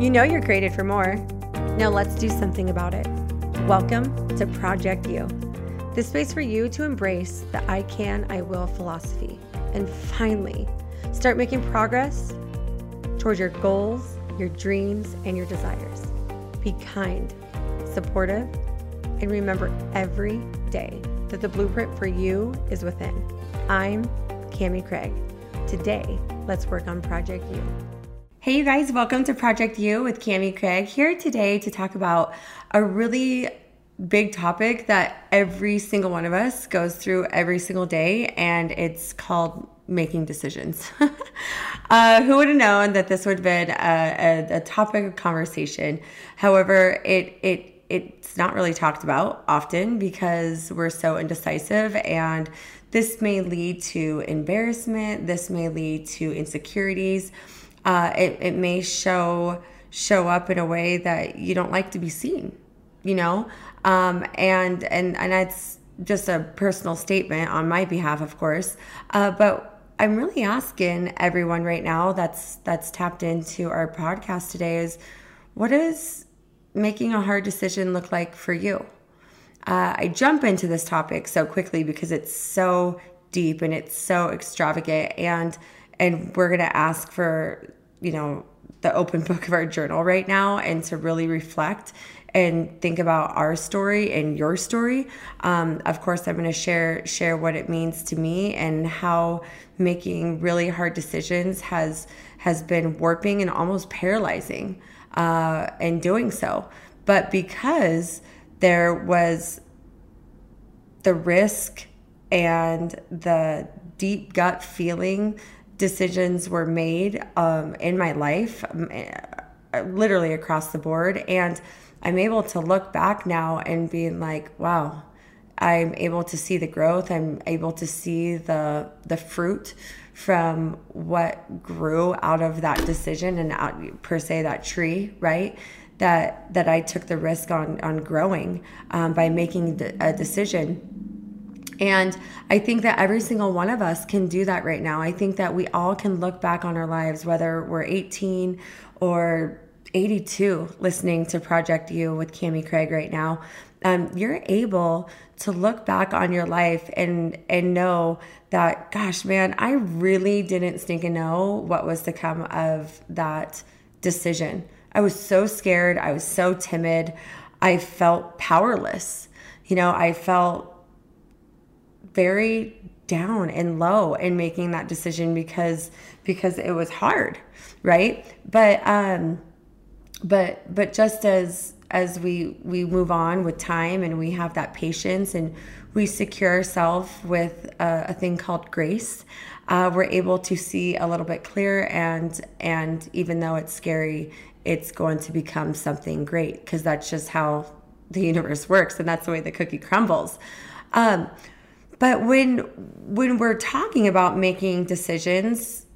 You know you're created for more. Now let's do something about it. Welcome to Project You, the space for you to embrace the I can, I will philosophy and finally start making progress towards your goals, your dreams, and your desires. Be kind, supportive, and remember every day that the blueprint for you is within. I'm Cami Craig. Today, let's work on Project You. Hey, you guys, welcome to Project You with Cami Craig. Here today to talk about a really big topic that every single one of us goes through every single day, and it's called making decisions. uh, who would have known that this would have been a, a, a topic of conversation? However, it it it's not really talked about often because we're so indecisive and this may lead to embarrassment this may lead to insecurities uh, it, it may show show up in a way that you don't like to be seen you know? Um, and and and that's just a personal statement on my behalf of course. Uh, but i'm really asking everyone right now that's that's tapped into our podcast today is what is making a hard decision look like for you? Uh, i jump into this topic so quickly because it's so deep and it's so extravagant and and we're going to ask for you know the open book of our journal right now and to really reflect and think about our story and your story. Um, of course, I'm going to share share what it means to me and how making really hard decisions has has been warping and almost paralyzing uh, in doing so. But because there was the risk and the deep gut feeling decisions were made um, in my life, um, eh, literally across the board. And I'm able to look back now and being like, wow, I'm able to see the growth. I'm able to see the the fruit from what grew out of that decision and out, per se that tree, right? That that I took the risk on on growing um, by making a decision. And I think that every single one of us can do that right now. I think that we all can look back on our lives, whether we're 18 or 82 listening to Project You with Cami Craig right now, um, you're able to look back on your life and and know that, gosh, man, I really didn't stinking know what was to come of that decision. I was so scared. I was so timid. I felt powerless. You know, I felt very down and low in making that decision because because it was hard, right? But um but but just as as we we move on with time and we have that patience and we secure ourselves with a, a, thing called grace uh, we're able to see a little bit clearer and and even though it's scary it's going to become something great because that's just how the universe works and that's the way the cookie crumbles um, but when when we're talking about making decisions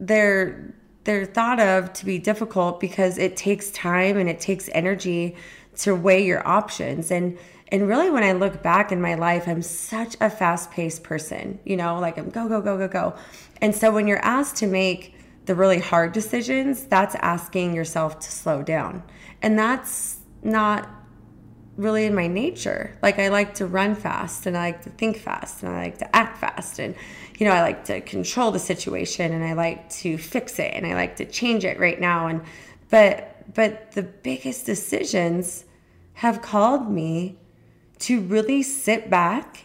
they're they're thought of to be difficult because it takes time and it takes energy to weigh your options. And and really when i look back in my life i'm such a fast-paced person you know like i'm go go go go go. And so when you're asked to make the really hard decisions that's asking yourself to slow down. And that's not really in my nature. Like I like to run fast and I like to think fast and I like to act fast and you know, I like to control the situation and I like to fix it and I like to change it right now and but but the biggest decisions have called me to really sit back,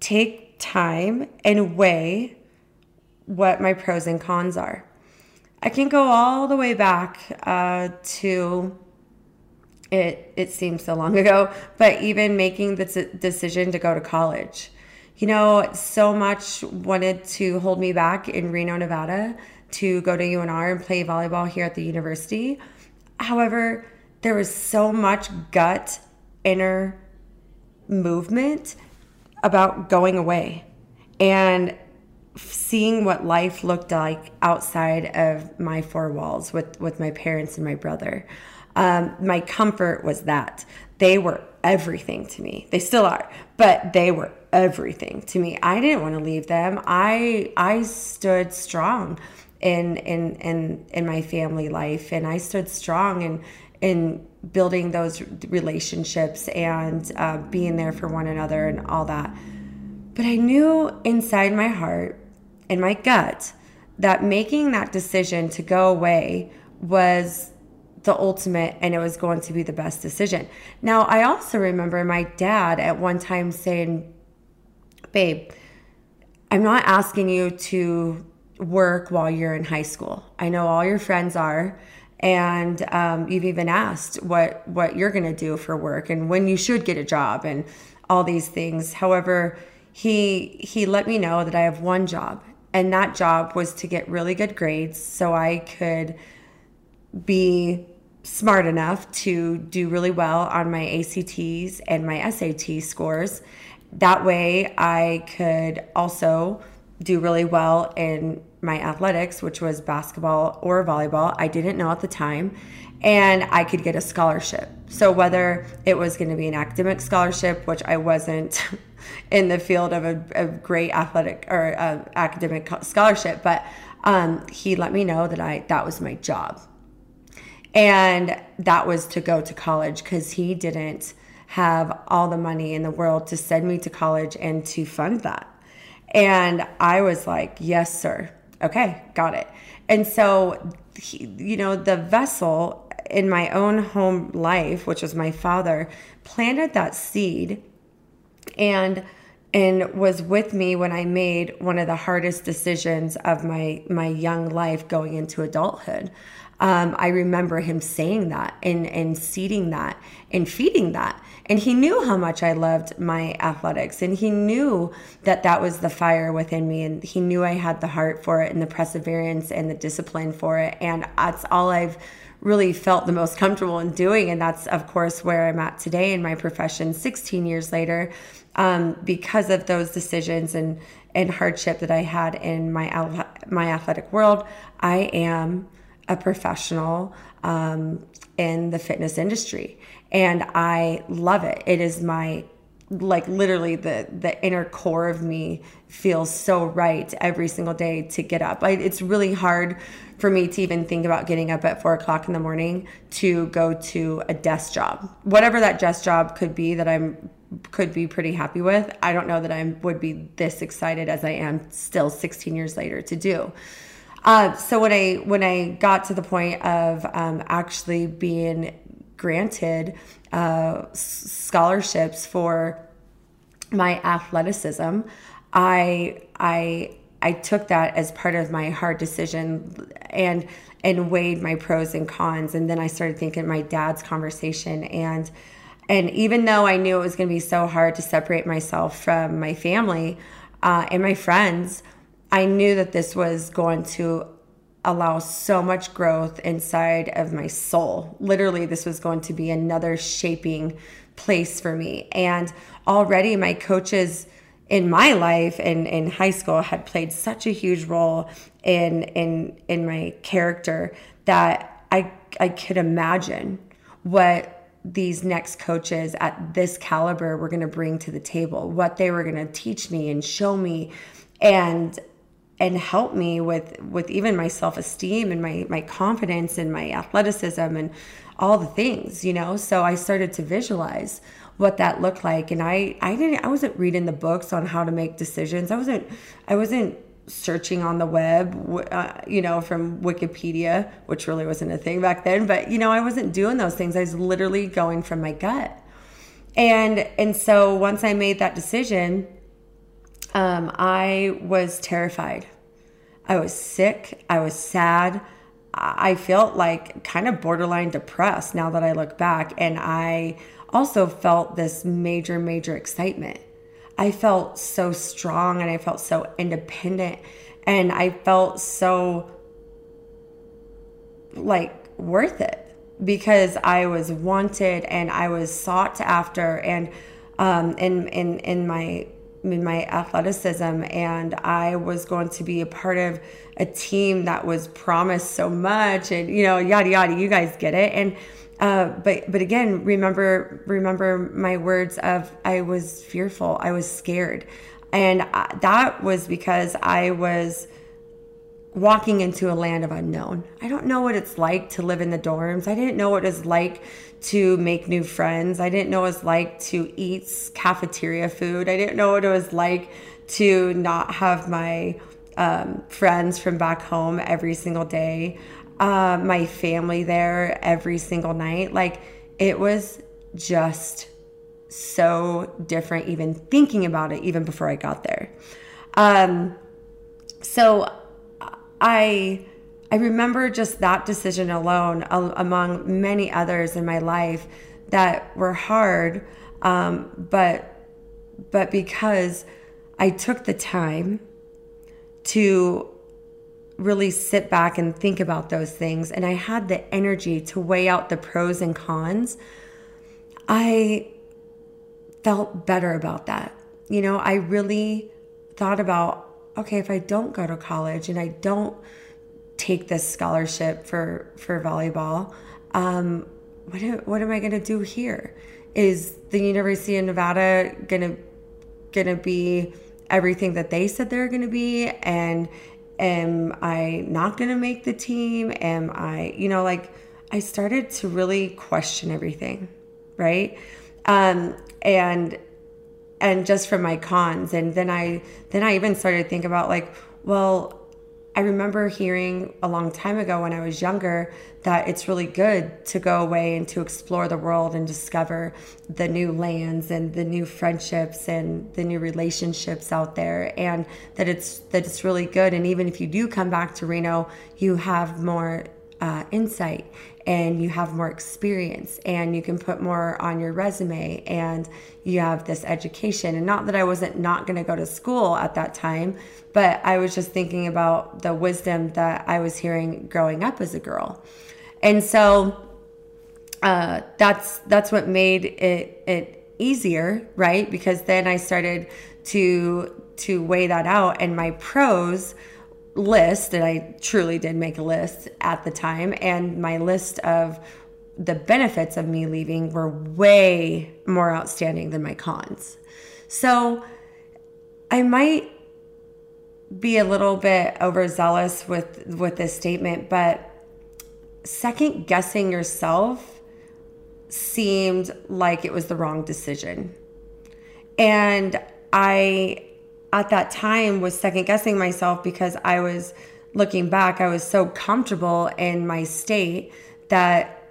take time and weigh what my pros and cons are. I can go all the way back uh, to it it seems so long ago, but even making the decision to go to college. You know, so much wanted to hold me back in Reno, Nevada to go to UNR and play volleyball here at the university. However, there was so much gut inner movement about going away and seeing what life looked like outside of my four walls with with my parents and my brother um, my comfort was that they were everything to me. They still are, but they were everything to me. I didn't want to leave them. I I stood strong in in in in my family life, and I stood strong and in building those relationships and uh, being there for one another and all that. But I knew inside my heart and my gut that making that decision to go away was the ultimate and it was going to be the best decision. Now, I also remember my dad at one time saying, Babe, I'm not asking you to work while you're in high school. I know all your friends are. And um, you've even asked what what you're going to do for work and when you should get a job and all these things. However, he he let me know that I have one job, and that job was to get really good grades so I could be smart enough to do really well on my ACTs and my SAT scores. That way, I could also do really well in my athletics, which was basketball or volleyball. I didn't know at the time. And I could get a scholarship. So, whether it was going to be an academic scholarship, which I wasn't in the field of a, a great athletic or uh, academic scholarship, but um, he let me know that I that was my job and that was to go to college because he didn't have all the money in the world to send me to college and to fund that. And I was like, yes, sir. Okay, got it. And so, he, you know, the vessel in my own home life, which was my father, planted that seed and and was with me when I made one of the hardest decisions of my my young life going into adulthood um, I remember him saying that and, and seeding that and feeding that. And he knew how much I loved my athletics and he knew that that was the fire within me. And he knew I had the heart for it and the perseverance and the discipline for it. And that's all I've really felt the most comfortable in doing. And that's, of course, where I'm at today in my profession 16 years later um, because of those decisions and, and hardship that I had in my, my athletic world. I am a professional um, in the fitness industry, and I love it. It is my like literally the the inner core of me feels so right every single day to get up. I, it's really hard for me to even think about getting up at four o'clock in the morning to go to a desk job, whatever that desk job could be that I'm could be pretty happy with. I don't know that I would be this excited as I am still 16 years later to do. Uh, so when I when I got to the point of um, actually being granted uh, scholarships for my athleticism, I I I took that as part of my hard decision and and weighed my pros and cons, and then I started thinking my dad's conversation and. And even though I knew it was going to be so hard to separate myself from my family uh, and my friends, I knew that this was going to allow so much growth inside of my soul. Literally, this was going to be another shaping place for me. And already, my coaches in my life and in high school had played such a huge role in in in my character that I I could imagine what these next coaches at this caliber were going to bring to the table, what they were going to teach me and show me and and help me with with even my self-esteem and my my confidence and my athleticism and all the things you know? So i started to visualize what that looked like. And i i didn't i wasn't reading the books on how to make decisions. I wasn't i wasn't searching on the web uh, you know from wikipedia which really wasn't a thing back then. But you know i wasn't doing those things. I was literally going from my gut. And and so once i made that decision um, I was terrified. I was sick. I was sad. I felt like kind of borderline depressed now that I look back. And I also felt this major, major excitement. I felt so strong and I felt so independent and I felt so like worth it because I was wanted and I was sought after and um, in in in my in my athleticism and I was going to be a part of a team that was promised so much and you know yada yada. You guys get it. And uh, but but again remember remember my words of I was fearful. I was scared. And I, that was because I was walking into a land of unknown. I don't know what it's like to live in the dorms. I didn't know what it's like to make new friends. I didn't know what it's like to eat cafeteria food. I didn't know what it was like to not have my um, friends from back home every single day, uh, my family there every single night. Like it was just so different, even thinking about it, even before I got there. Um, so I I remember just that decision alone, among many others in my life that were hard, um, but but because I took the time to really sit back and think about those things, and I had the energy to weigh out the pros and cons. I felt better about that. You know, I really thought about okay, if I don't go to college and I don't take this scholarship for for volleyball, um, what what am I going to do here? Is the University of Nevada gonna gonna be everything that they said they're going to be? And am I not going to make the team? Am I, you know, like I started to really question everything, right? Um, and and just from my cons. And then i then i even started to think about like well i remember hearing a long time ago when i was younger that it's really good to go away and to explore the world and discover the new lands and the new friendships and the new relationships out there and that it's that it's really good. And even if you do come back to reno you have more uh, insight and you have more experience and you can put more on your resume and you have this education. And not that I wasn't not going to go to school at that time but I was just thinking about the wisdom that I was hearing growing up as a girl. And so uh, that's that's what made it it easier right? Because then I started to to weigh that out. And my pros list, and I truly did make a list at the time, and my list of the benefits of me leaving were way more outstanding than my cons. So I might be a little bit overzealous with with this statement, but second guessing yourself seemed like it was the wrong decision. And I at that time was second guessing myself because I was looking back, I was so comfortable in my state that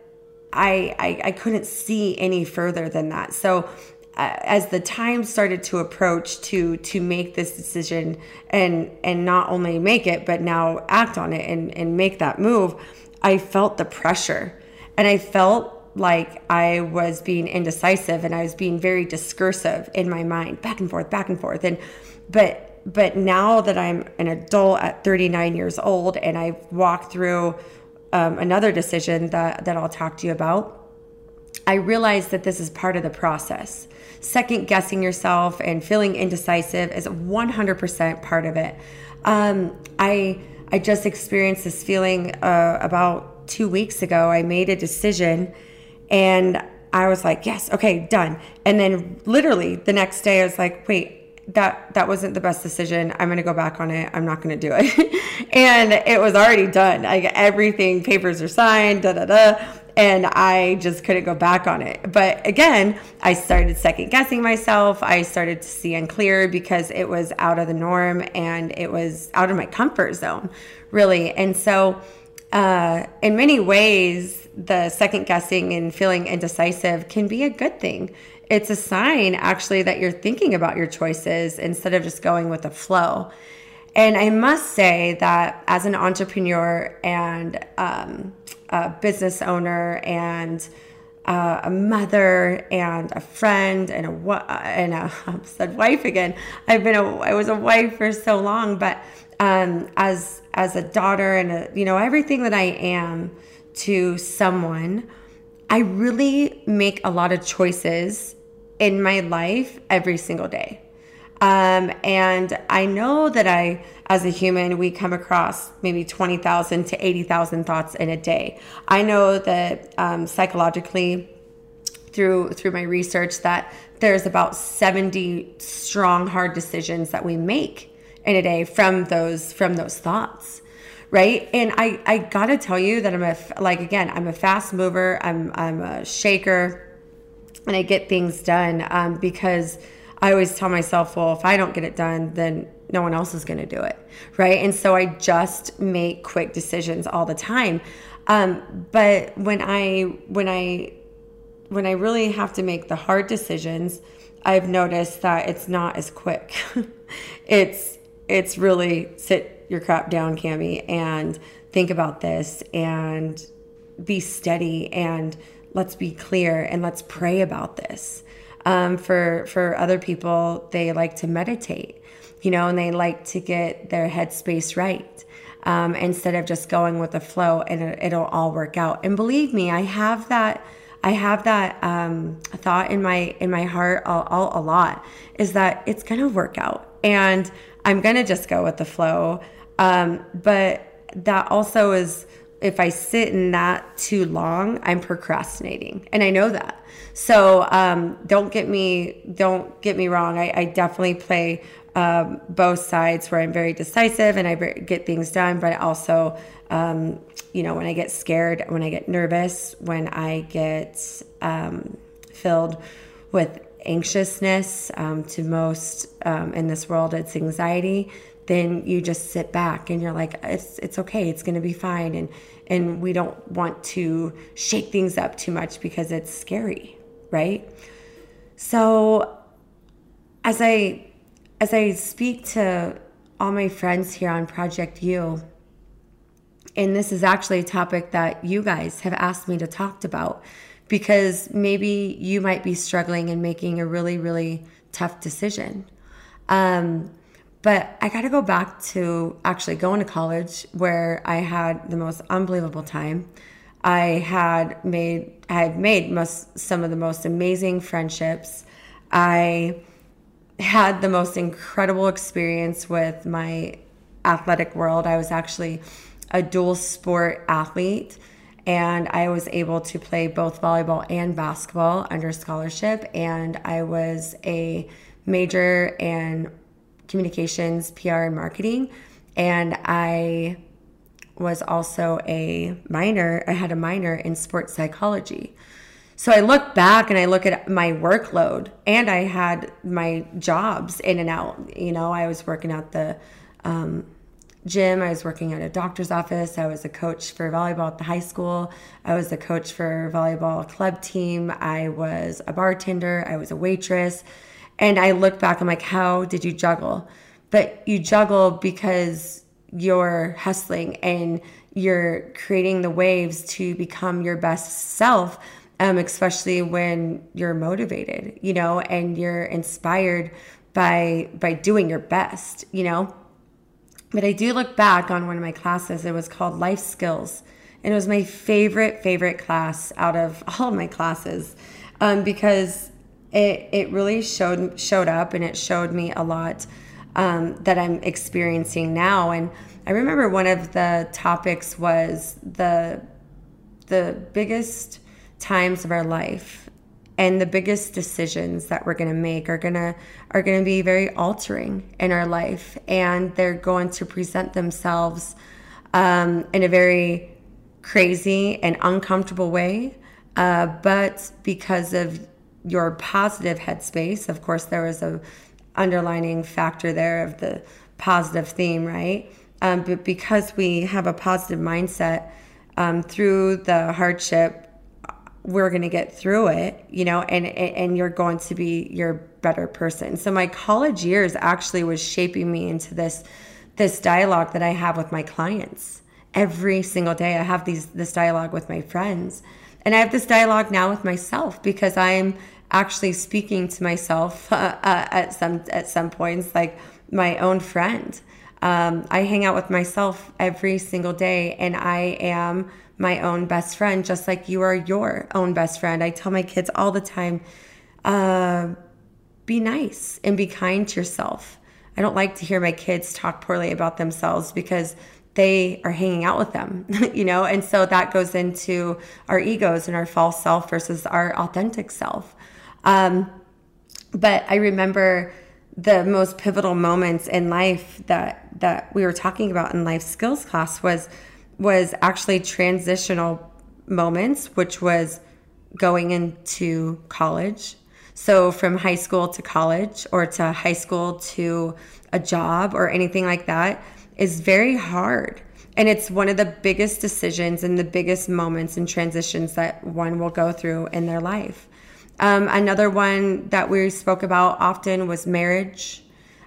I, I, I couldn't see any further than that. So uh, as the time started to approach to to make this decision and and not only make it but now act on it and and make that move, I felt the pressure and I felt like I was being indecisive and I was being very discursive in my mind, back and forth, back and forth. And but but now that I'm an adult at 39 years old and I've walked through um, another decision that that I'll talk to you about, I realize that this is part of the process. Second guessing yourself and feeling indecisive is 100% part of it. Um, I I just experienced this feeling uh, about two weeks ago. I made a decision and I was like, yes, okay, done. And then literally the next day, I was like, wait, that that wasn't the best decision. I'm to go back on it. I'm not to do it. and it was already done. Like everything, papers are signed, da da da. And I just couldn't go back on it. But again, I started second guessing myself. I started to see unclear because it was out of the norm and it was out of my comfort zone, really. And so, uh, in many ways, the second guessing and feeling indecisive can be a good thing it's a sign actually that you're thinking about your choices instead of just going with the flow. And I must say that as an entrepreneur and um, a business owner and uh, a mother and a friend and a and a I said wife again. I've been a I was a wife for so long, but um, as as a daughter and a, you know everything that I am to someone, I really make a lot of choices in my life every single day. Um, and I know that I, as a human, we come across maybe 20,000 to 80,000 thoughts in a day. I know that um, psychologically, through through my research, that there's about 70 strong, hard decisions that we make in a day from those from those thoughts, right? And I I got to tell you that I'm a like again, I'm a fast mover. I'm I'm a shaker and I get things done um, because I always tell myself, well, if I don't get it done, then no one else is going to do it, right? And so I just make quick decisions all the time. Um, but when I when I when I really have to make the hard decisions, I've noticed that it's not as quick. it's it's really sit your crap down, Cami, and think about this and be steady and let's be clear and let's pray about this. Um, for for other people, they like to meditate, you know, and they like to get their headspace right um, instead of just going with the flow, and it, will all work out. And believe me, I have that. I have that um, thought in my in my heart a, a, a lot is that it's gonna work out, and I'm gonna just go with the flow. Um, but that also is if I sit in that too long, I'm procrastinating, and I know that. So um, don't get me don't get me wrong. I, I definitely play um, both sides where I'm very decisive and I get things done, but also, um, you know, when I get scared, when I get nervous, when I get um, filled with anxiousness, um, to most um, in this world, it's anxiety then you just sit back and you're like it's it's okay it's to be fine and and we don't want to shake things up too much because it's scary right? So as i as i speak to all my friends here on project you and this is actually a topic that you guys have asked me to talk about because maybe you might be struggling and making a really really tough decision um, but I got to go back to actually going to college where I had the most unbelievable time. I had made I had made most some of the most amazing friendships. I had the most incredible experience with my athletic world. I was actually a dual sport athlete and I was able to play both volleyball and basketball under scholarship and I was a major in communications, PR, and marketing. And I was also a minor, I had a minor in sports psychology. So I look back and I look at my workload and I had my jobs in and out. You know, I was working at the um, gym, I was working at a doctor's office, I was a coach for volleyball at the high school, I was a coach for volleyball club team, I was a bartender, I was a waitress. And I look back, I'm like, how did you juggle? But you juggle because you're hustling and you're creating the waves to become your best self, um, especially when you're motivated, you know, and you're inspired by by doing your best, you know. But I do look back on one of my classes. It was called Life Skills, and it was my favorite favorite class out of all of my classes um, because it it really showed showed up and it showed me a lot um, that I'm experiencing now. And I remember one of the topics was the the biggest times of our life and the biggest decisions that we're going to make are going to are going to be very altering in our life and they're going to present themselves um, in a very crazy and uncomfortable way uh, but because of your positive headspace. Of course, there was a underlining factor there of the positive theme, right? Um, but because we have a positive mindset um, through the hardship, we're going to get through it, you know, and and you're going to be your better person. So my college years actually was shaping me into this this dialogue that I have with my clients every single day. I have these this dialogue with my friends and I have this dialogue now with myself because I'm actually speaking to myself uh, uh, at some at some points, like my own friend. Um, I hang out with myself every single day, and I am my own best friend, just like you are your own best friend. I tell my kids all the time, uh, be nice and be kind to yourself. I don't like to hear my kids talk poorly about themselves because they are hanging out with them, you know? And so that goes into our egos and our false self versus our authentic self. Um, but I remember the most pivotal moments in life that that we were talking about in life skills class was was actually transitional moments, which was going into college. So from high school to college or to high school to a job or anything like that is very hard. And it's one of the biggest decisions and the biggest moments and transitions that one will go through in their life. Um, another one that we spoke about often was marriage.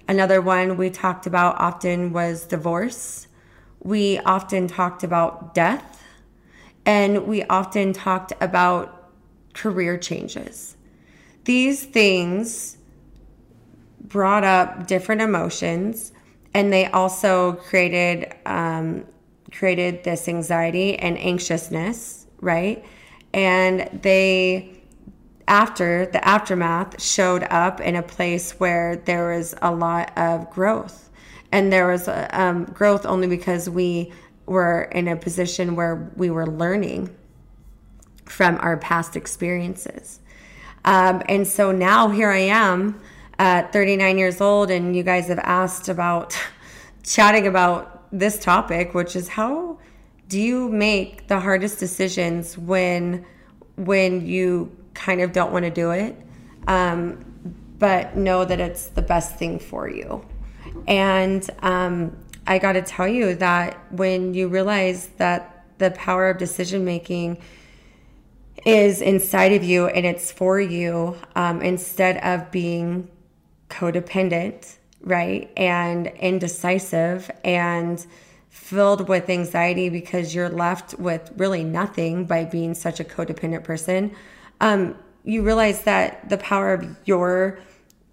Another one we talked about often was divorce. We often talked about death. And we often talked about career changes. These things brought up different emotions and they also created um, created this anxiety and anxiousness right and they after the aftermath showed up in a place where there was a lot of growth and there was um, growth only because we were in a position where we were learning from our past experiences. Um, and so now here i am at 39 years old and you guys have asked about chatting about this topic which is how do you make the hardest decisions when when you kind of don't want to do it? Um, but know that it's the best thing for you and um, i got to tell you that when you realize that the power of decision making is inside of you and it's for you um, instead of being codependent, right? And indecisive and filled with anxiety because you're left with really nothing by being such a codependent person. Um, you realize that the power of your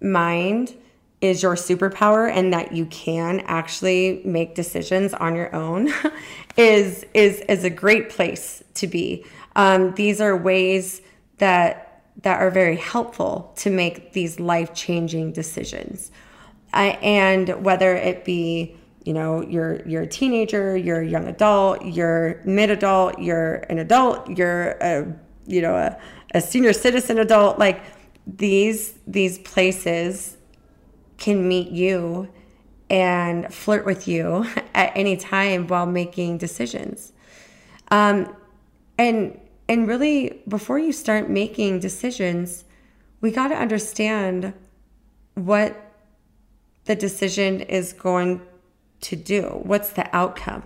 mind is your superpower and that you can actually make decisions on your own is is is a great place to be. Um, these are ways that that are very helpful to make these life changing decisions. Uh, and whether it be you know you're you're a teenager you're a young adult you're mid adult you're an adult you're a you know a, a senior citizen adult like these these places can meet you and flirt with you at any time while making decisions um, and and really, before you start making decisions, we got to understand what the decision is going to do. What's the outcome?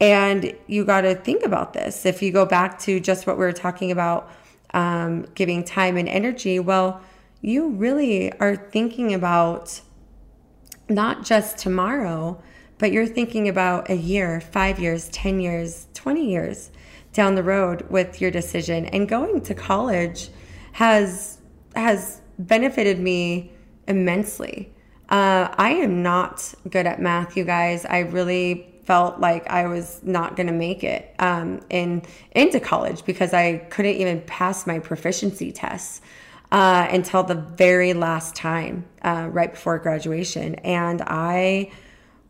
And you got to think about this. If you go back to just what we were talking about, um, giving time and energy, well, you really are thinking about not just tomorrow, but you're thinking about a year, five years, 10 years, 20 years down the road with your decision. And going to college has has benefited me immensely. Uh, I am not good at math, you guys. I really felt like I was not going to make it um, in into college because I couldn't even pass my proficiency tests uh, until the very last time, uh, right before graduation, and I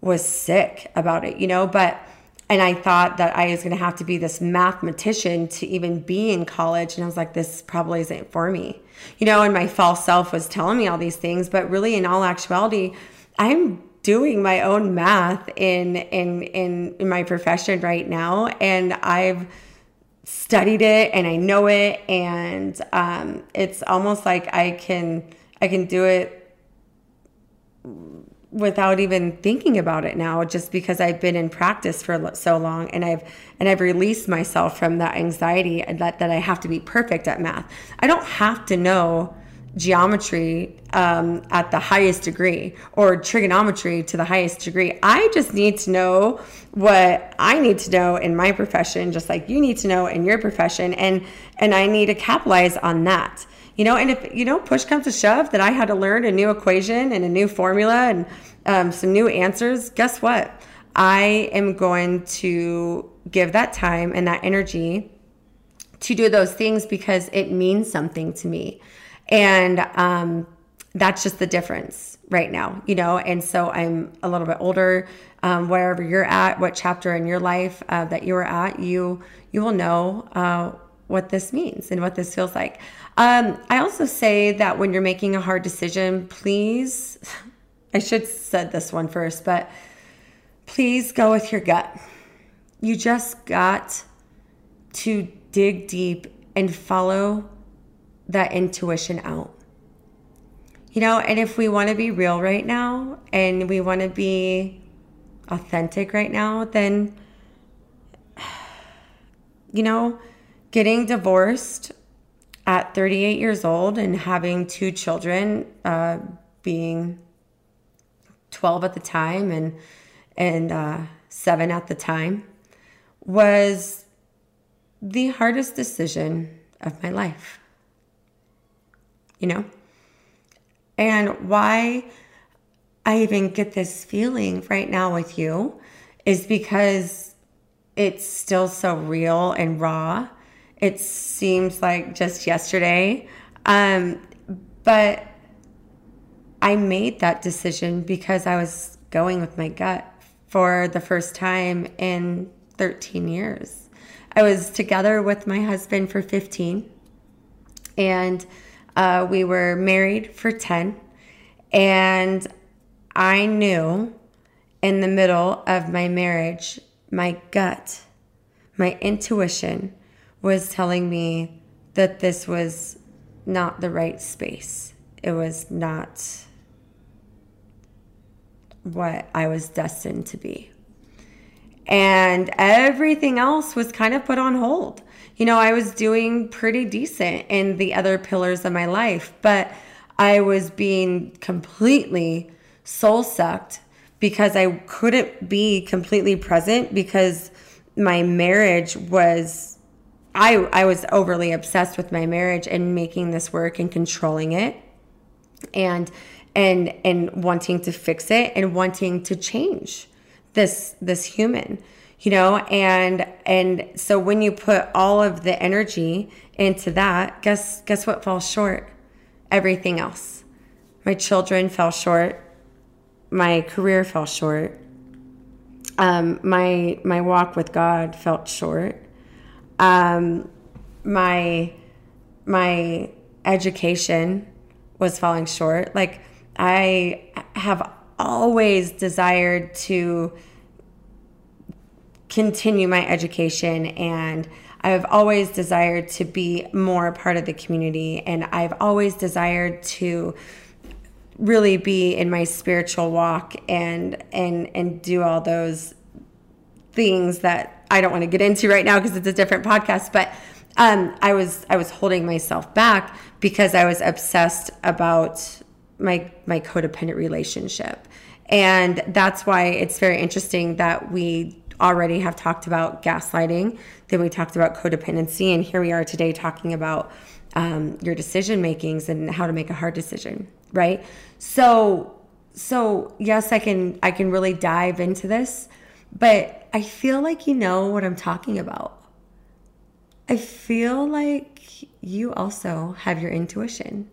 was sick about it, you know. But and I thought that I was going to have to be this mathematician to even be in college. And I was like, this probably isn't for me. You know, and my false self was telling me all these things, but really, in all actuality, I'm doing my own math in in in, in my profession right now, and I've studied it and I know it, and um, it's almost like I can I can do it without even thinking about it now just because I've been in practice for so long and I've and I've released myself from that anxiety that that I have to be perfect at math. I don't have to know geometry um, at the highest degree or trigonometry to the highest degree. I just need to know what I need to know in my profession, just like you need to know in your profession, and and I need to capitalize on that. You know, and if you know push comes to shove that I had to learn a new equation and a new formula and um, some new answers, guess what? I am going to give that time and that energy to do those things because it means something to me. And um, that's just the difference right now, you know. And so I'm a little bit older. Um, wherever you're at, what chapter in your life uh, that you are at, you you will know uh, what this means and what this feels like. Um, I also say that when you're making a hard decision, please, I should said this one first, but please go with your gut. You just got to dig deep and follow that intuition out. You know, and if we want to be real right now and we want to be authentic right now, then, you know, getting divorced at 38 years old and having two children, uh, being 12 at the time and and uh, seven at the time, was the hardest decision of my life. You know? And why I even get this feeling right now with you is because it's still so real and raw. It seems like just yesterday. Um, but I made that decision because I was going with my gut for the first time in 13 years. I was together with my husband for 15, and uh, we were married for 10. And I knew in the middle of my marriage, my gut, my intuition was telling me that this was not the right space. It was not what I was destined to be. And everything else was kind of put on hold. You know, I was doing pretty decent in the other pillars of my life, but I was being completely soul sucked because I couldn't be completely present because my marriage was I I was overly obsessed with my marriage and making this work and controlling it. And and and wanting to fix it and wanting to change this this human you know and and so when you put all of the energy into that guess guess what falls short? Everything else. My children fell short. My career fell short. Um, my my walk with god felt short. Um, my my education was falling short. Like I have always desired to continue my education and I've always desired to be more a part of the community and I've always desired to really be in my spiritual walk and and and do all those things that I don't want to get into right now because it's a different podcast but um, I was I was holding myself back because I was obsessed about my my codependent relationship. And that's why it's very interesting that we already have talked about gaslighting, then we talked about codependency, and here we are today talking about um, your decision makings and how to make a hard decision, right? So, so yes, I can I can really dive into this, but I feel like you know what I'm talking about. I feel like you also have your intuition.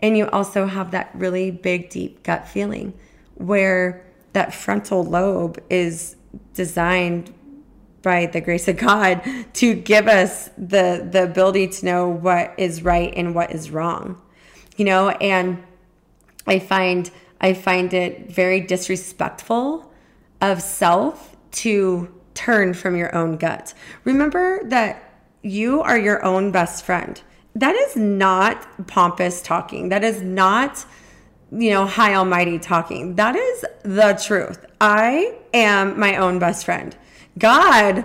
And you also have that really big, deep gut feeling where that frontal lobe is designed by the grace of God to give us the the ability to know what is right and what is wrong. You know, and I find I find it very disrespectful of self to turn from your own gut. Remember that you are your own best friend that is not pompous talking. That is not, you know, high almighty talking. That is the truth. I am my own best friend. God,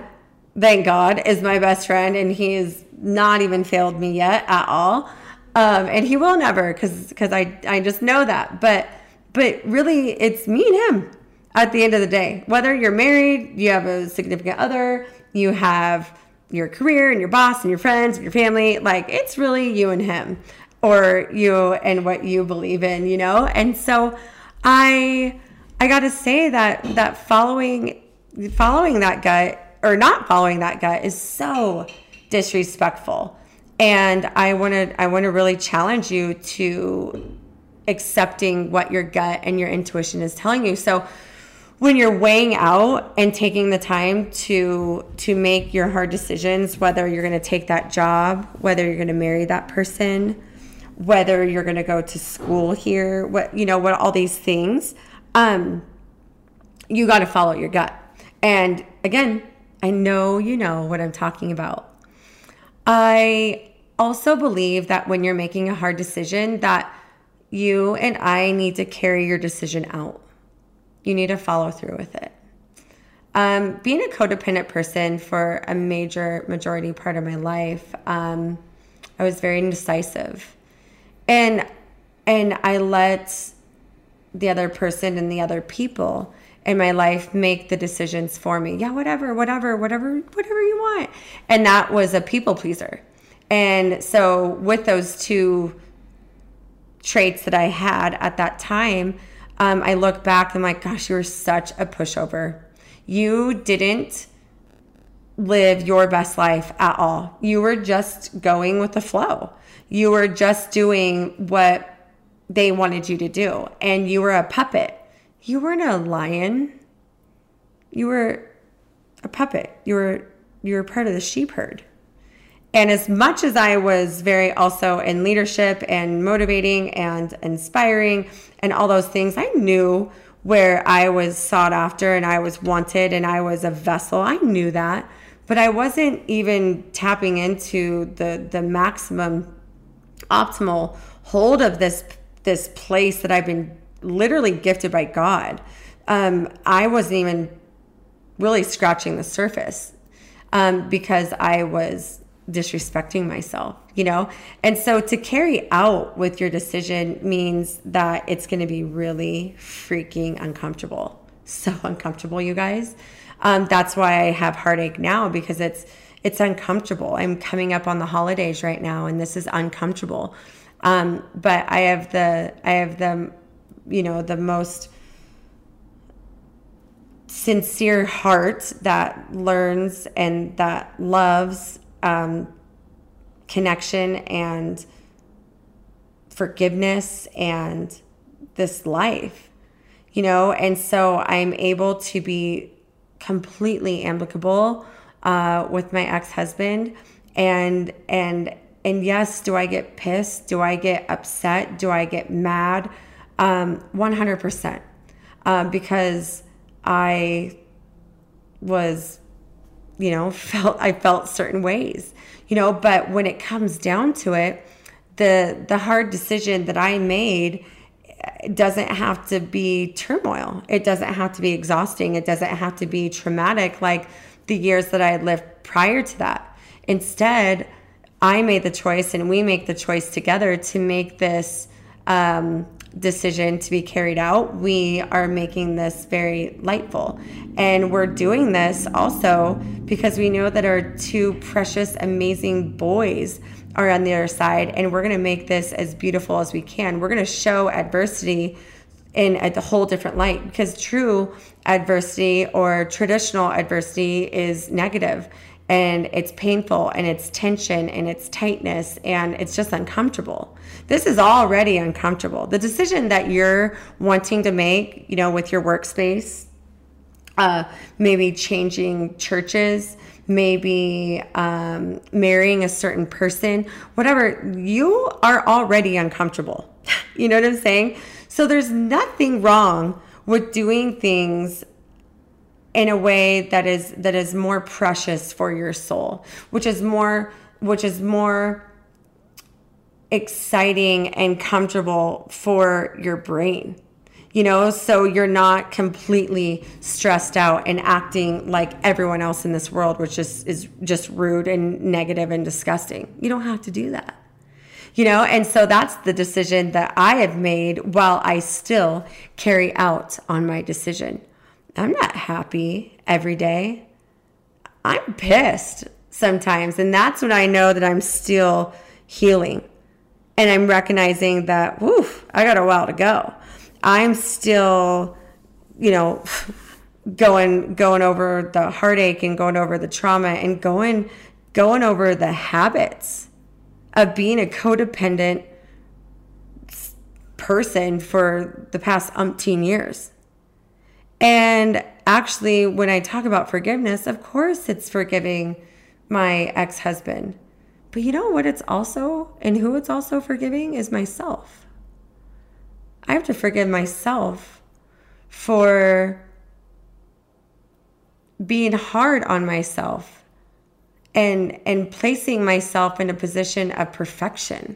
thank God, is my best friend, and he's not even failed me yet at all. Um, and he will never, because because I I just know that. But but really, it's me and him at the end of the day. Whether you're married, you have a significant other, you have your career and your boss and your friends and your family. Like it's really you and him or you and what you believe in, you know? And so I I got to say that that following following that gut or not following that gut is so disrespectful. And I want to I want to really challenge you to accepting what your gut and your intuition is telling you. So when you're weighing out and taking the time to to make your hard decisions whether you're going to take that job whether you're going to marry that person whether you're going to go to school here what you know what all these things um you got to follow your gut. And again i know you know what i'm talking about. I also believe that when you're making a hard decision that you and i need to carry your decision out. You need to follow through with it. Um, being a codependent person for a major majority part of my life, um, I was very indecisive, and and I let the other person and the other people in my life make the decisions for me. Yeah, whatever, whatever, whatever, whatever you want. And that was a people pleaser. And so with those two traits that I had at that time, um, I look back and I'm like, gosh, you were such a pushover. You didn't live your best life at all. You were just going with the flow. You were just doing what they wanted you to do. And you were a puppet. You weren't a lion. You were a puppet. You were you were part of the sheep herd. And as much as I was very also in leadership and motivating and inspiring and all those things, I knew where I was sought after and I was wanted and I was a vessel. I knew that, but I wasn't even tapping into the the maximum optimal hold of this this place that I've been literally gifted by God. Um, I wasn't even really scratching the surface um, because I was disrespecting myself, you know? And so to carry out with your decision means that it's going to be really freaking uncomfortable. So uncomfortable, you guys. Um, that's why I have heartache now because it's it's uncomfortable. I'm coming up on the holidays right now, and this is uncomfortable. Um, but I have the I have the you know the most sincere heart that learns and that loves um, connection and forgiveness and this life, you know? And so I'm able to be completely amicable uh, with my ex-husband. And and and yes do i get pissed? Do i get upset? Do i get mad? Um, 100% uh, because i was you know, felt I felt certain ways, you know, but when it comes down to it, the the hard decision that I made doesn't have to be turmoil. It doesn't have to be exhausting. It doesn't have to be traumatic like the years that I had lived prior to that. Instead, I made the choice and we make the choice together to make this um, decision to be carried out, we are making this very lightful. And we're doing this also because we know that our two precious, amazing boys are on the other side, and we're going to make this as beautiful as we can. We're going to show adversity in a whole different light because true adversity or traditional adversity is negative and it's painful and it's tension and it's tightness and it's just uncomfortable. This is already uncomfortable. The decision that you're wanting to make, you know, with your workspace, uh, maybe changing churches, maybe um, marrying a certain person, whatever, you are already uncomfortable. you know what I'm saying? So there's nothing wrong with doing things in a way that is that is more precious for your soul which is more which is more exciting and comfortable for your brain you know so you're not completely stressed out and acting like everyone else in this world which is is just rude and negative and disgusting you don't have to do that you know and so that's the decision that i have made while i still carry out on my decision I'm not happy every day. I'm pissed sometimes. And that's when I know that I'm still healing. And I'm recognizing that, woof, I got a while to go. I'm still, you know, going going over the heartache and going over the trauma and going going over the habits of being a codependent person for the past umpteen years And actually, when I talk about forgiveness, of course it's forgiving my ex husband. But you know what it's also, and who it's also forgiving is myself. I have to forgive myself for being hard on myself and and placing myself in a position of perfection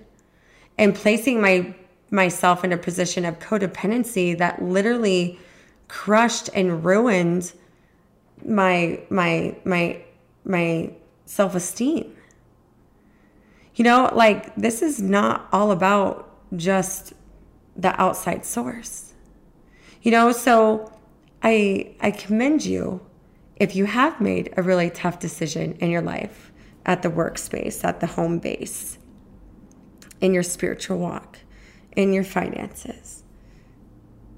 and placing my myself in a position of codependency that literally crushed and ruined my my my my self-esteem. You know like this is not all about just the outside source you know so i i commend you if you have made a really tough decision in your life at the workspace at the home base in your spiritual walk in your finances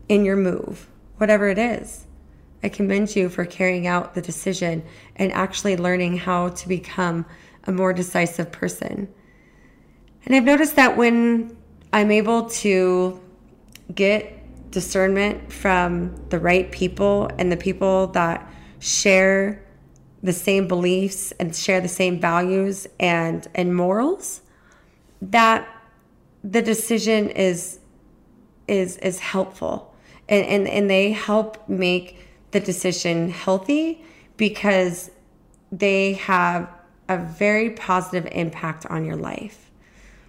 in your move whatever it is. I commend you for carrying out the decision and actually learning how to become a more decisive person. And I've noticed that when I'm able to get discernment from the right people and the people that share the same beliefs and share the same values and and morals that the decision is is is helpful and, and, and they help make the decision healthy because they have a very positive impact on your life.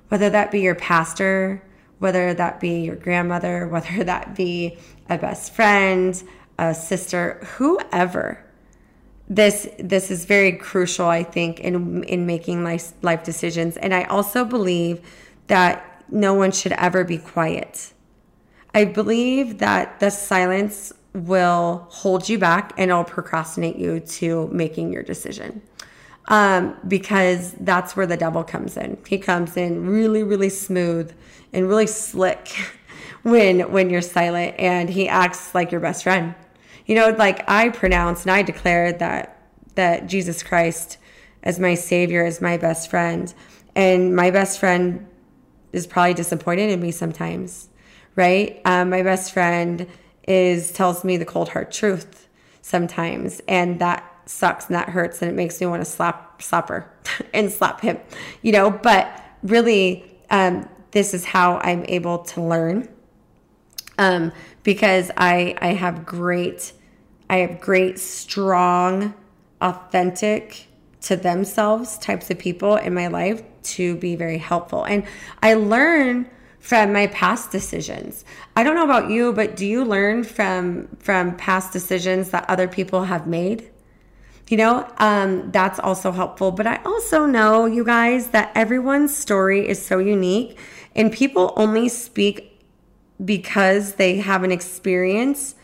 Whether that be your pastor, whether that be your grandmother, whether that be a best friend, a sister, whoever. This this is very crucial, I think, in in making life life decisions. And I also believe that no one should ever be quiet. I believe that the silence will hold you back and it'll procrastinate you to making your decision. Um, because that's where the devil comes in. He comes in really, really smooth and really slick when when you're silent and he acts like your best friend. You know, like I pronounce and I declare that that Jesus Christ as my savior is my best friend. And my best friend is probably disappointed in me sometimes right? Um, my best friend is tells me the cold hard truth sometimes, and that sucks and that hurts, and it makes me want to slap slap her and slap him, you know. But really, um, this is how I'm able to learn, um, because I I have great I have great strong authentic to themselves types of people in my life to be very helpful and I learn from my past decisions. I don't know about you, but do you learn from from past decisions that other people have made? You know, um, that's also helpful. But I also know, you guys, that everyone's story is so unique, and people only speak because they have an experience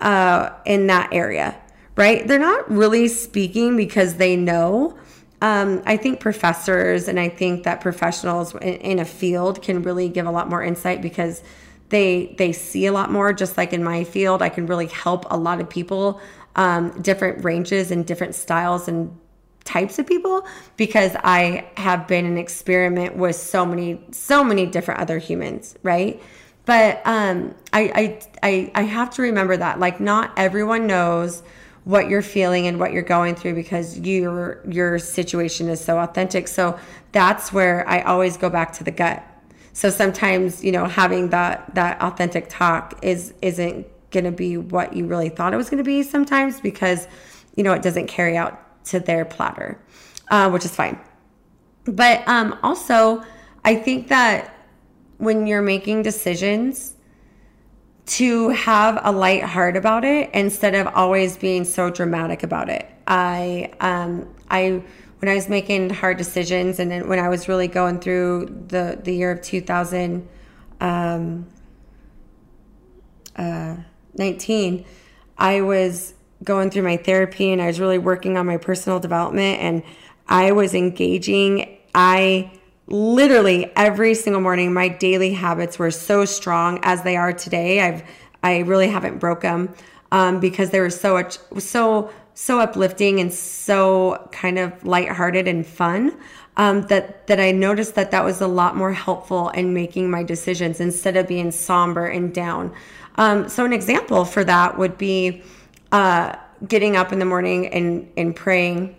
uh, in that area, right? They're not really speaking because they know um, I think professors and I think that professionals in, in, a field can really give a lot more insight because they they see a lot more. Just like in my field, I can really help a lot of people, um, different ranges and different styles and types of people because I have been an experiment with so many so many different other humans, right? But um, I, I I I have to remember that like not everyone knows what you're feeling and what you're going through because your your situation is so authentic. So that's where I always go back to the gut. So sometimes, you know, having that that authentic talk is isn't going to be what you really thought it was going to be sometimes because you know, it doesn't carry out to their platter. Uh, which is fine. But um also, I think that when you're making decisions, to have a light heart about it instead of always being so dramatic about it. I um I when I was making hard decisions and then when I was really going through the the year of 2000 um uh 19 I was going through my therapy and I was really working on my personal development and I was engaging I literally every single morning my daily habits were so strong as they are today i've i really haven't broke them um, because they were so so so uplifting and so kind of lighthearted and fun um, that that I noticed that that was a lot more helpful in making my decisions instead of being somber and down. Um, so, an example for that would be uh, getting up in the morning and, and praying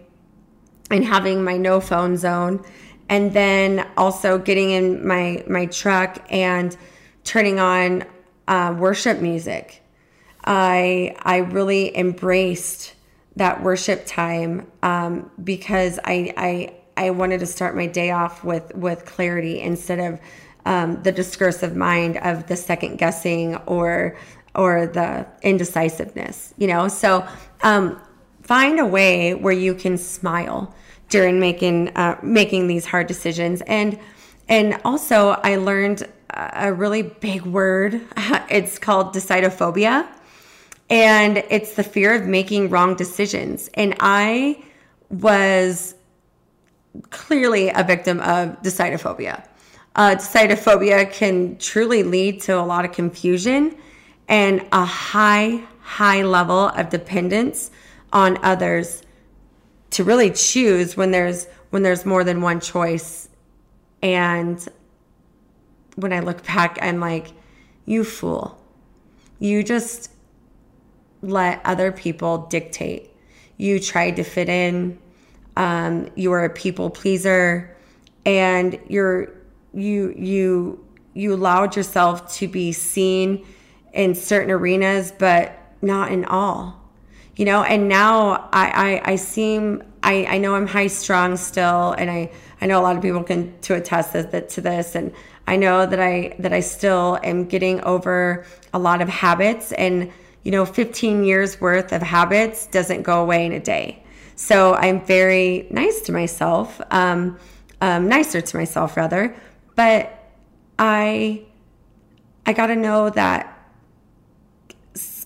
and having my no phone zone. And then also getting in my, my truck and turning on uh, worship music. I, I really embraced that worship time um, because I, I, I wanted to start my day off with, with clarity instead of um, the discursive mind of the second guessing or or the indecisiveness you know? So um, find a way where you can smile during making uh, making these hard decisions. And and also i learned a really big word. It's called decidophobia. And it's the fear of making wrong decisions. And i was clearly a victim of decidophobia. Uh, decidophobia can truly lead to a lot of confusion and a high, high level of dependence on others to really choose when there's when there's more than one choice. And when I look back, I'm like, you fool. You just let other people dictate. You tried to fit in. Um, you were a people pleaser, and you're you you you allowed yourself to be seen in certain arenas, but not in all. You know, and now I I, I seem I, I know I'm high strung still, and I I know a lot of people can to attest that, to this, and I know that I that I still am getting over a lot of habits, and you know, 15 years worth of habits doesn't go away in a day. So I'm very nice to myself, um, um, nicer to myself rather, but I I got to know that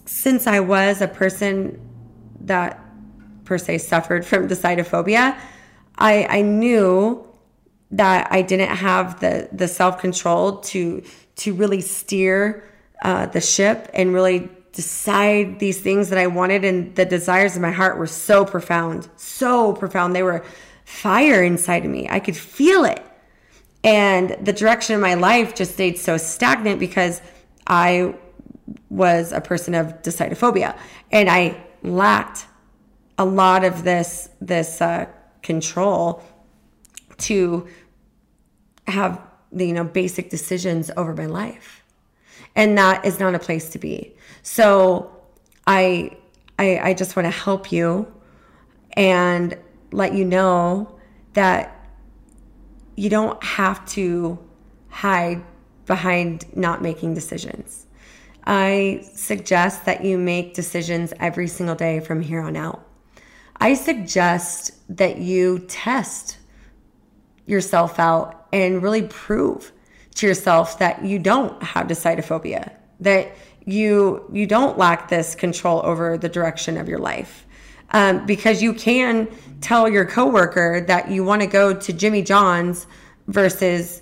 since I was a person that per se suffered from decidophobia, I I knew that I didn't have the the self control to to really steer uh, the ship and really decide these things that I wanted and the desires of my heart were so profound, so profound. They were fire inside of me. I could feel it. And the direction of my life just stayed so stagnant because I was a person of decidophobia and I lacked a lot of this this uh, control to have the you know basic decisions over my life. And that is not a place to be. So i i, I just want to help you and let you know that you don't have to hide behind not making decisions. I suggest that you make decisions every single day from here on out. I suggest that you test yourself out and really prove to yourself that you don't have decidophobia, that you you don't lack this control over the direction of your life um, because you can tell your coworker that you want to go to Jimmy John's versus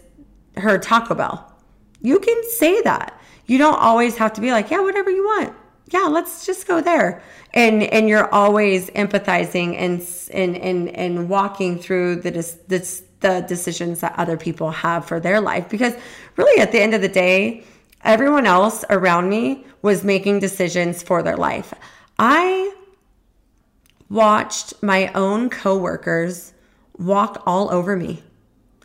her Taco Bell. You can say that. You don't always have to be like, yeah, whatever you want. Yeah, let's just go there. And and you're always empathizing and and and, and walking through the this, the decisions that other people have for their life because really at the end of the day, everyone else around me was making decisions for their life. I watched my own coworkers walk all over me,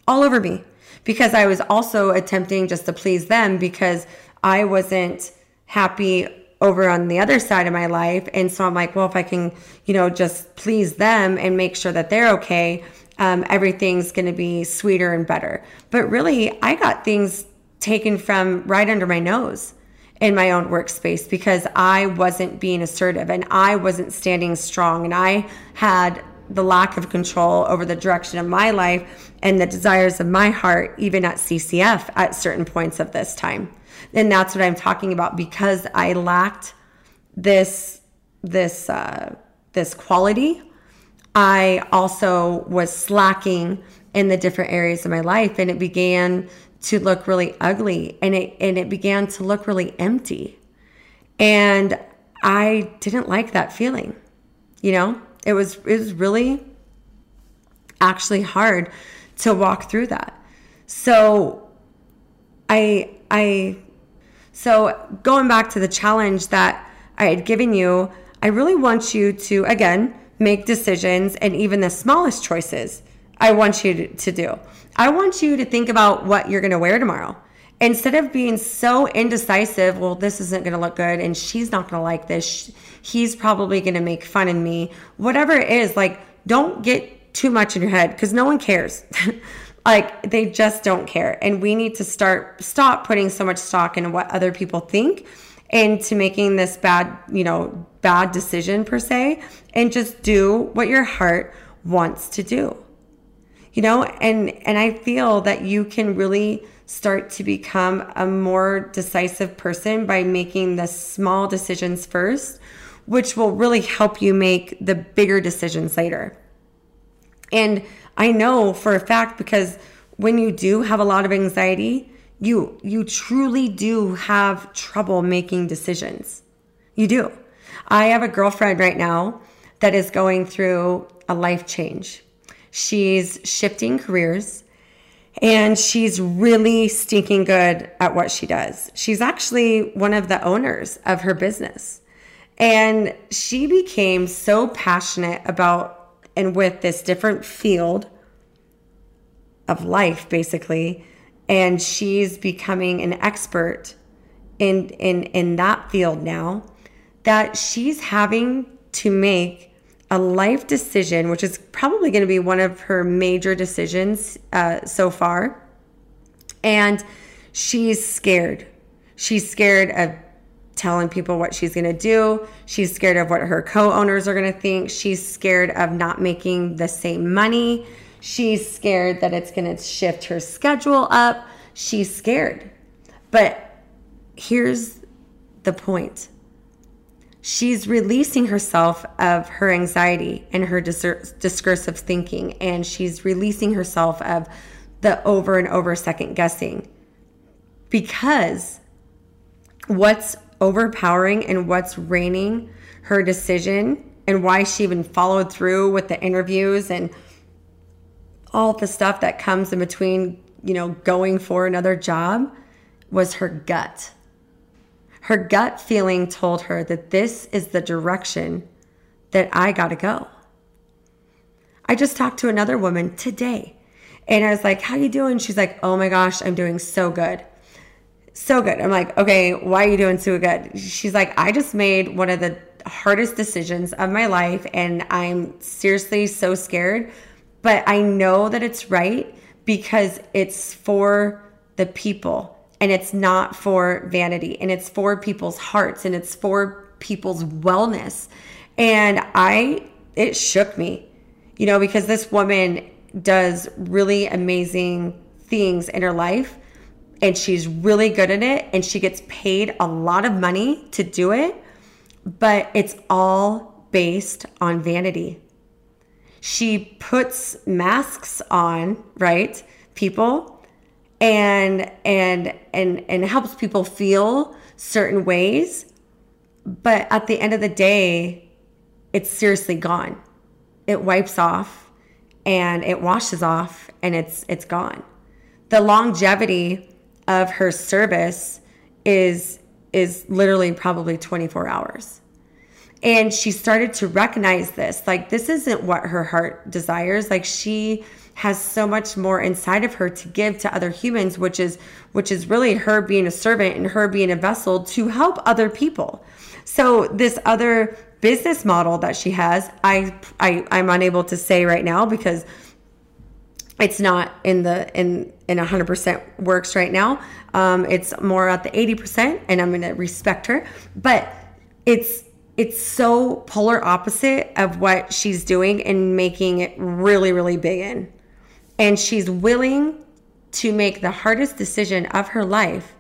all over me, because I was also attempting just to please them because I wasn't happy over on the other side of my life. And so I'm like, well, if I can, you know, just please them and make sure that they're okay, um, everything's going to be sweeter and better. But really, I got things taken from right under my nose in my own workspace because I wasn't being assertive and I wasn't standing strong and I had the lack of control over the direction of my life and the desires of my heart, even at CCF at certain points of this time. And that's what I'm talking about because I lacked this this uh, this quality. I also was slacking in the different areas of my life, and it began to look really ugly and it and it began to look really empty. And I didn't like that feeling. You know, it was it was really actually hard to walk through that. So I I So, going back to the challenge that I had given you, I really want you to, again, make decisions and even the smallest choices I want you to, do. I want you to think about what you're going to wear tomorrow. Instead of being so indecisive, well, this isn't going to look good and she's not going to like this. He's probably going to make fun of me. Whatever it is, like, don't get too much in your head because no one cares. like, they just don't care. And we need to start, stop putting so much stock in what other people think into making this bad, you know, bad decision per se, and just do what your heart wants to do. You know, and and I feel that you can really start to become a more decisive person by making the small decisions first, which will really help you make the bigger decisions later. And I know for a fact because when you do have a lot of anxiety, you you truly do have trouble making decisions. You do. I have a girlfriend right now that is going through a life change. She's shifting careers and she's really stinking good at what she does. She's actually one of the owners of her business. And she became so passionate about and with this different field of life, basically, and she's becoming an expert in in in that field now that she's having to make a life decision which is probably going to be one of her major decisions uh, so far. And she's scared. She's scared of telling people what she's going to do. She's scared of what her co-owners are going to think. She's scared of not making the same money. She's scared that it's going to shift her schedule up. She's scared. But here's the point. She's releasing herself of her anxiety and her discursive thinking, and she's releasing herself of the over and over second guessing. Because what's overpowering and what's reigning her decision and why she even followed through with the interviews and all the stuff that comes in between, you know, going for another job was her gut. Her gut feeling told her that this is the direction that I got to go. I just talked to another woman today and I was like, "How you doing?" She's like, "Oh my gosh, I'm doing so good." So good. I'm like, "Okay, why are you doing so good?" She's like, "I just made one of the hardest decisions of my life and I'm seriously so scared but I know that it's right because it's for the people and it's not for vanity and it's for people's hearts and it's for people's wellness. And I, it shook me, you know, because this woman does really amazing things in her life and she's really good at it and she gets paid a lot of money to do it, but it's all based on vanity she puts masks on, right? People and and and and helps people feel certain ways. But at the end of the day, it's seriously gone. It wipes off and it washes off and it's it's gone. The longevity of her service is is literally probably 24 hours. And she started to recognize this. Like, this isn't what her heart desires. Like, she has so much more inside of her to give to other humans, which is which is really her being a servant and her being a vessel to help other people. So this other business model that she has, I, I I'm unable to say right now because it's not in the in in 100% works right now. Um, it's more at the 80%, and I'm to respect her. But it's it's so polar opposite of what she's doing and making it really, really big in. And she's willing to make the hardest decision of her life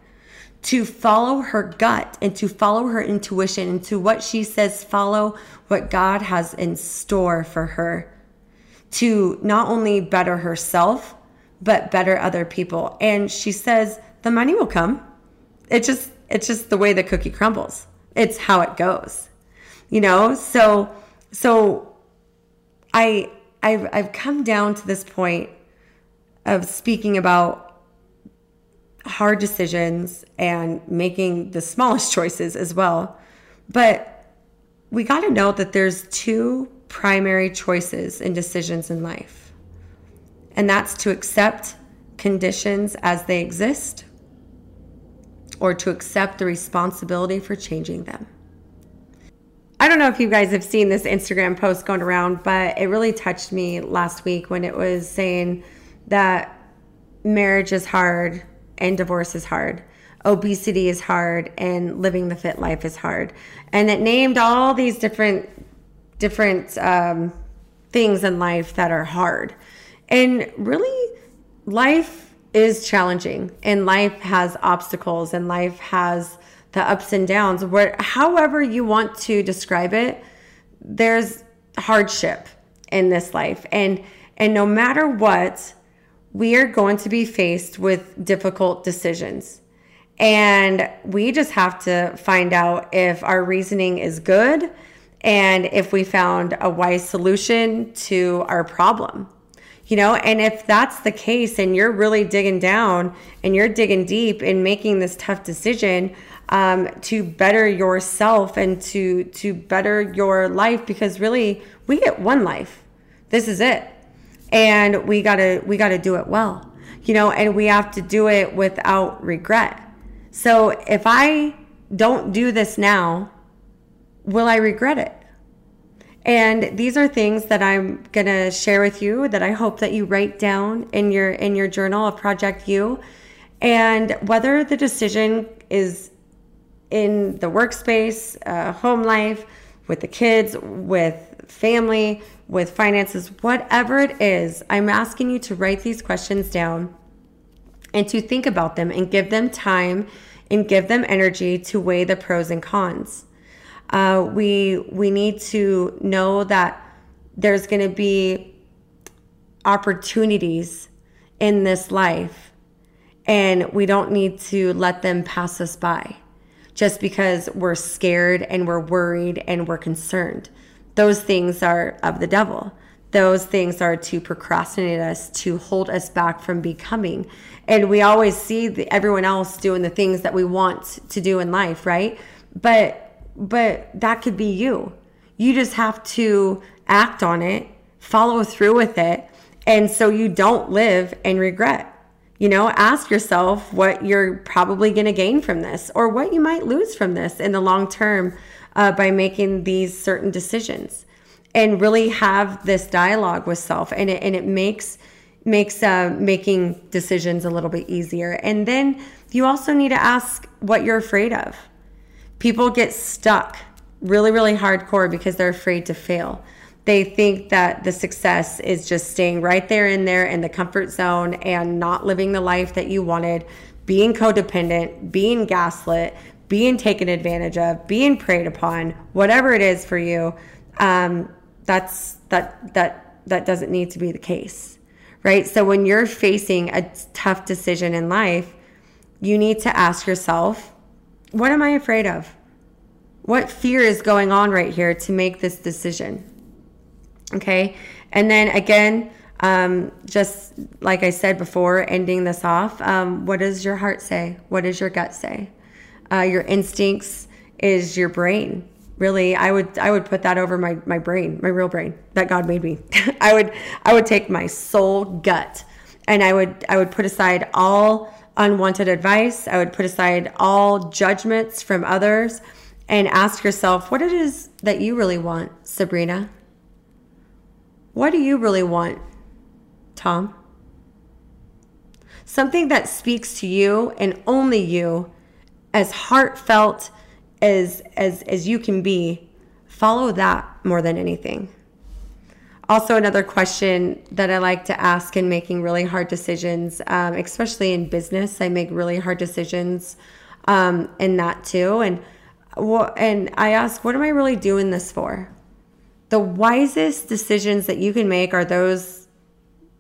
to follow her gut and to follow her intuition and to what she says, follow what God has in store for her to not only better herself, but better other people. And she says, the money will come. It just, it's just the way the cookie crumbles. It's how it goes you know so so i i've i've come down to this point of speaking about hard decisions and making the smallest choices as well. But we got to know that there's two primary choices and decisions in life. And that's to accept conditions as they exist or to accept the responsibility for changing them. I don't know if you guys have seen this Instagram post going around, but it really touched me last week when it was saying that marriage is hard and divorce is hard. Obesity is hard and living the fit life is hard. And it named all these different different um, things in life that are hard. And really life is challenging and life has obstacles and life has the ups and downs. Where however you want to describe it there's hardship in this life. And and no matter what we are going to be faced with difficult decisions. And we just have to find out if our reasoning is good and if we found a wise solution to our problem you know? And if that's the case and you're really digging down and you're digging deep in making this tough decision um, to better yourself and to to better your life because really we get one life. This is it. And we gotta we gotta do it well you know? And we have to do it without regret. So if i don't do this now will i regret it and these are things that i'm going to share with you that i hope that you write down in your in your journal of project you and whether the decision is in the workspace, uh, home life, with the kids, with family, with finances, whatever it is, I'm asking you to write these questions down and to think about them and give them time and give them energy to weigh the pros and cons. Uh, we we need to know that there's going to be opportunities in this life, and we don't need to let them pass us by just because we're scared and we're worried and we're concerned. Those things are of the devil. Those things are to procrastinate us, to hold us back from becoming. And we always see the, everyone else doing the things that we want to do in life, right? But but that could be you. You just have to act on it, follow through with it, and so you don't live in regret. You know, ask yourself what you're probably going to gain from this or what you might lose from this in the long term uh, by making these certain decisions. And really have this dialogue with self and it, and it makes makes uh, making decisions a little bit easier. And then you also need to ask what you're afraid of people get stuck really really hardcore because they're afraid to fail they think that the success is just staying right there in there in the comfort zone and not living the life that you wanted, being codependent, being gaslit, being taken advantage of, being preyed upon, whatever it is for you. Um, that's that that that doesn't need to be the case, right? So when you're facing a tough decision in life, you need to ask yourself, what am I afraid of? What fear is going on right here to make this decision? Okay. And then again, um, just like I said before, ending this off, um, what does your heart say? What does your gut say? Uh, your instincts is your brain. Really, I would I would put that over my my brain, my real brain that God made me. I would I would take my soul gut, and I would I would put aside all unwanted advice. I would put aside all judgments from others, and ask yourself what it is that you really want, Sabrina. What do you really want, Tom? Something that speaks to you and only you, as heartfelt as as as you can be. Follow that more than anything. Also, another question that I like to ask in making really hard decisions, um, especially in business, I make really hard decisions um, in that too. And and I ask, what am I really doing this for? the wisest decisions that you can make are those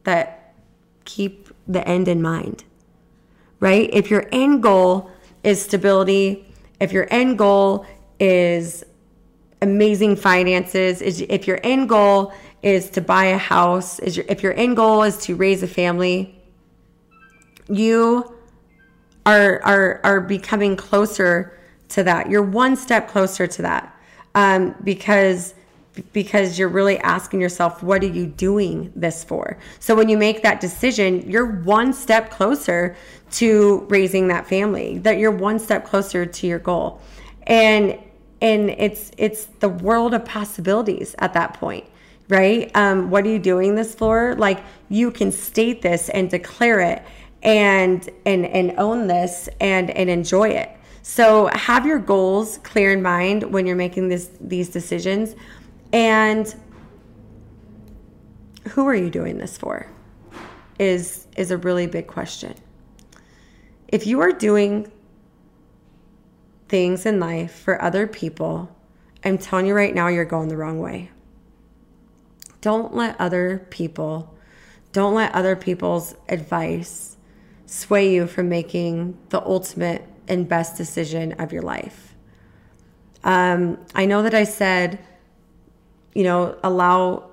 that keep the end in mind, right? If your end goal is stability, if your end goal is amazing finances, if your end goal is to buy a house, is your, if your end goal is to raise a family, you are are are becoming closer to that. You're one step closer to that um, because because you're really asking yourself, what are you doing this for? So when you make that decision, you're one step closer to raising that family. That you're one step closer to your goal, and and it's it's the world of possibilities at that point right? Um, what are you doing this for? Like you can state this and declare it and and and own this and and enjoy it. So have your goals clear in mind when you're making this these decisions. And who are you doing this for is is a really big question. If you are doing things in life for other people i'm telling you right now you're going the wrong way don't let other people don't let other people's advice sway you from making the ultimate and best decision of your life. Um, I know that I said, you know, allow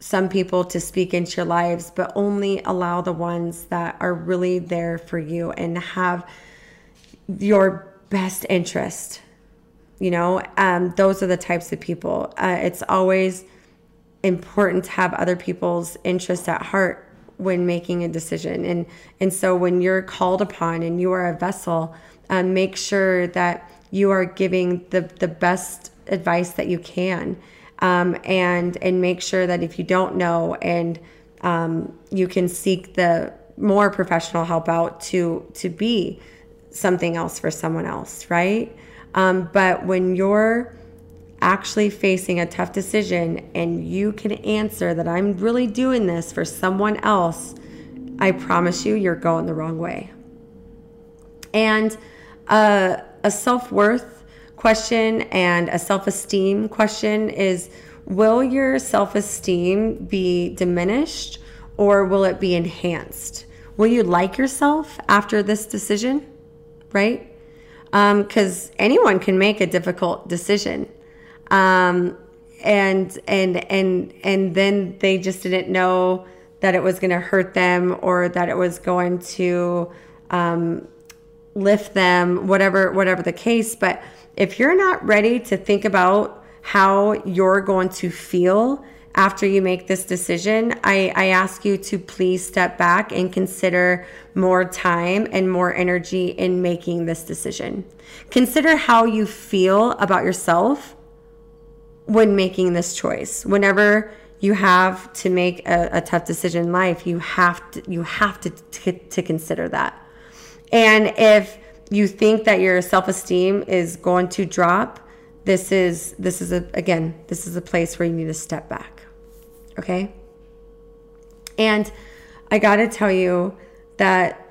some people to speak into your lives, but only allow the ones that are really there for you and have your best interest. You know, um, those are the types of people. Uh, it's always important to have other people's interest at heart when making a decision. And, and so when you're called upon and you are a vessel, um, make sure that you are giving the, the best advice that you can. Um, and, and make sure that if you don't know and um, you can seek the more professional help out to, to be something else for someone else, right? Um, but when you're actually facing a tough decision and you can answer that I'm really doing this for someone else, I promise you, you're going the wrong way. And uh, a self worth question and a self esteem question is Will your self esteem be diminished or will it be enhanced? Will you like yourself after this decision? Right? Because um, anyone can make a difficult decision um, and and and and then they just didn't know that it was going to hurt them or that it was going to um, lift them, whatever whatever the case. But if you're not ready to think about how you're going to feel after you make this decision, I, I ask you to please step back and consider more time and more energy in making this decision. Consider how you feel about yourself when making this choice. Whenever you have to make a, a tough decision in life, you have to you have to, to to consider that. And if you think that your self-esteem is going to drop, this is this is a again, this is a place where you need to step back. Okay? And I got to tell you that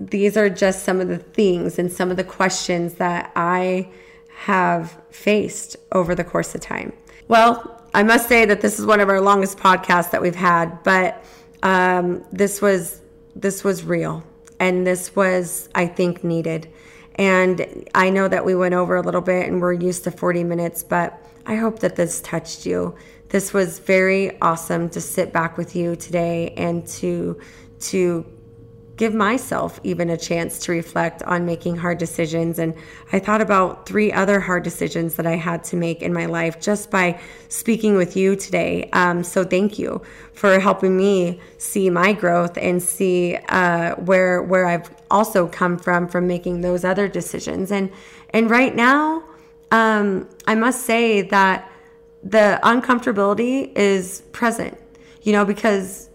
these are just some of the things and some of the questions that I have faced over the course of time. Well, I must say that this is one of our longest podcasts that we've had, but um, this was this was real, and this was I think needed. And I know that we went over a little bit, and we're used to 40 minutes, but I hope that this touched you. This was very awesome to sit back with you today and to to give myself even a chance to reflect on making hard decisions. And I thought about three other hard decisions that I had to make in my life just by speaking with you today. Um, so thank you for helping me see my growth and see uh, where where I've also come from from making those other decisions. And and right now, um, I must say that the uncomfortability is present. You know, because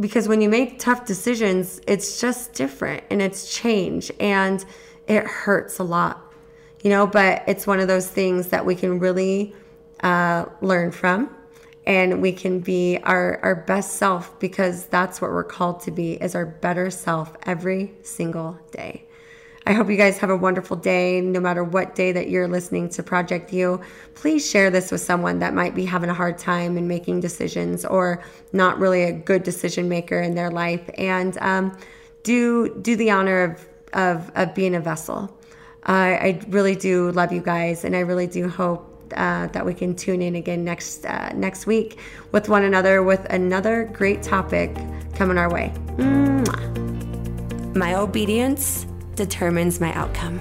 because when you make tough decisions, it's just different and it's change and it hurts a lot, you know, but it's one of those things that we can really uh, learn from and we can be our, our best self because that's what we're called to be is our better self every single day. I hope you guys have a wonderful day, no matter what day that you're listening to Project You. Please share this with someone that might be having a hard time in making decisions or not really a good decision maker in their life. And um, do do the honor of of, of being a vessel. Uh, I really do love you guys, and I really do hope uh, that we can tune in again next uh, next week with one another with another great topic coming our way. Mwah. My obedience determines my outcome.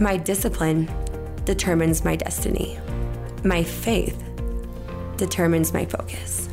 My discipline determines my destiny. My faith determines my focus.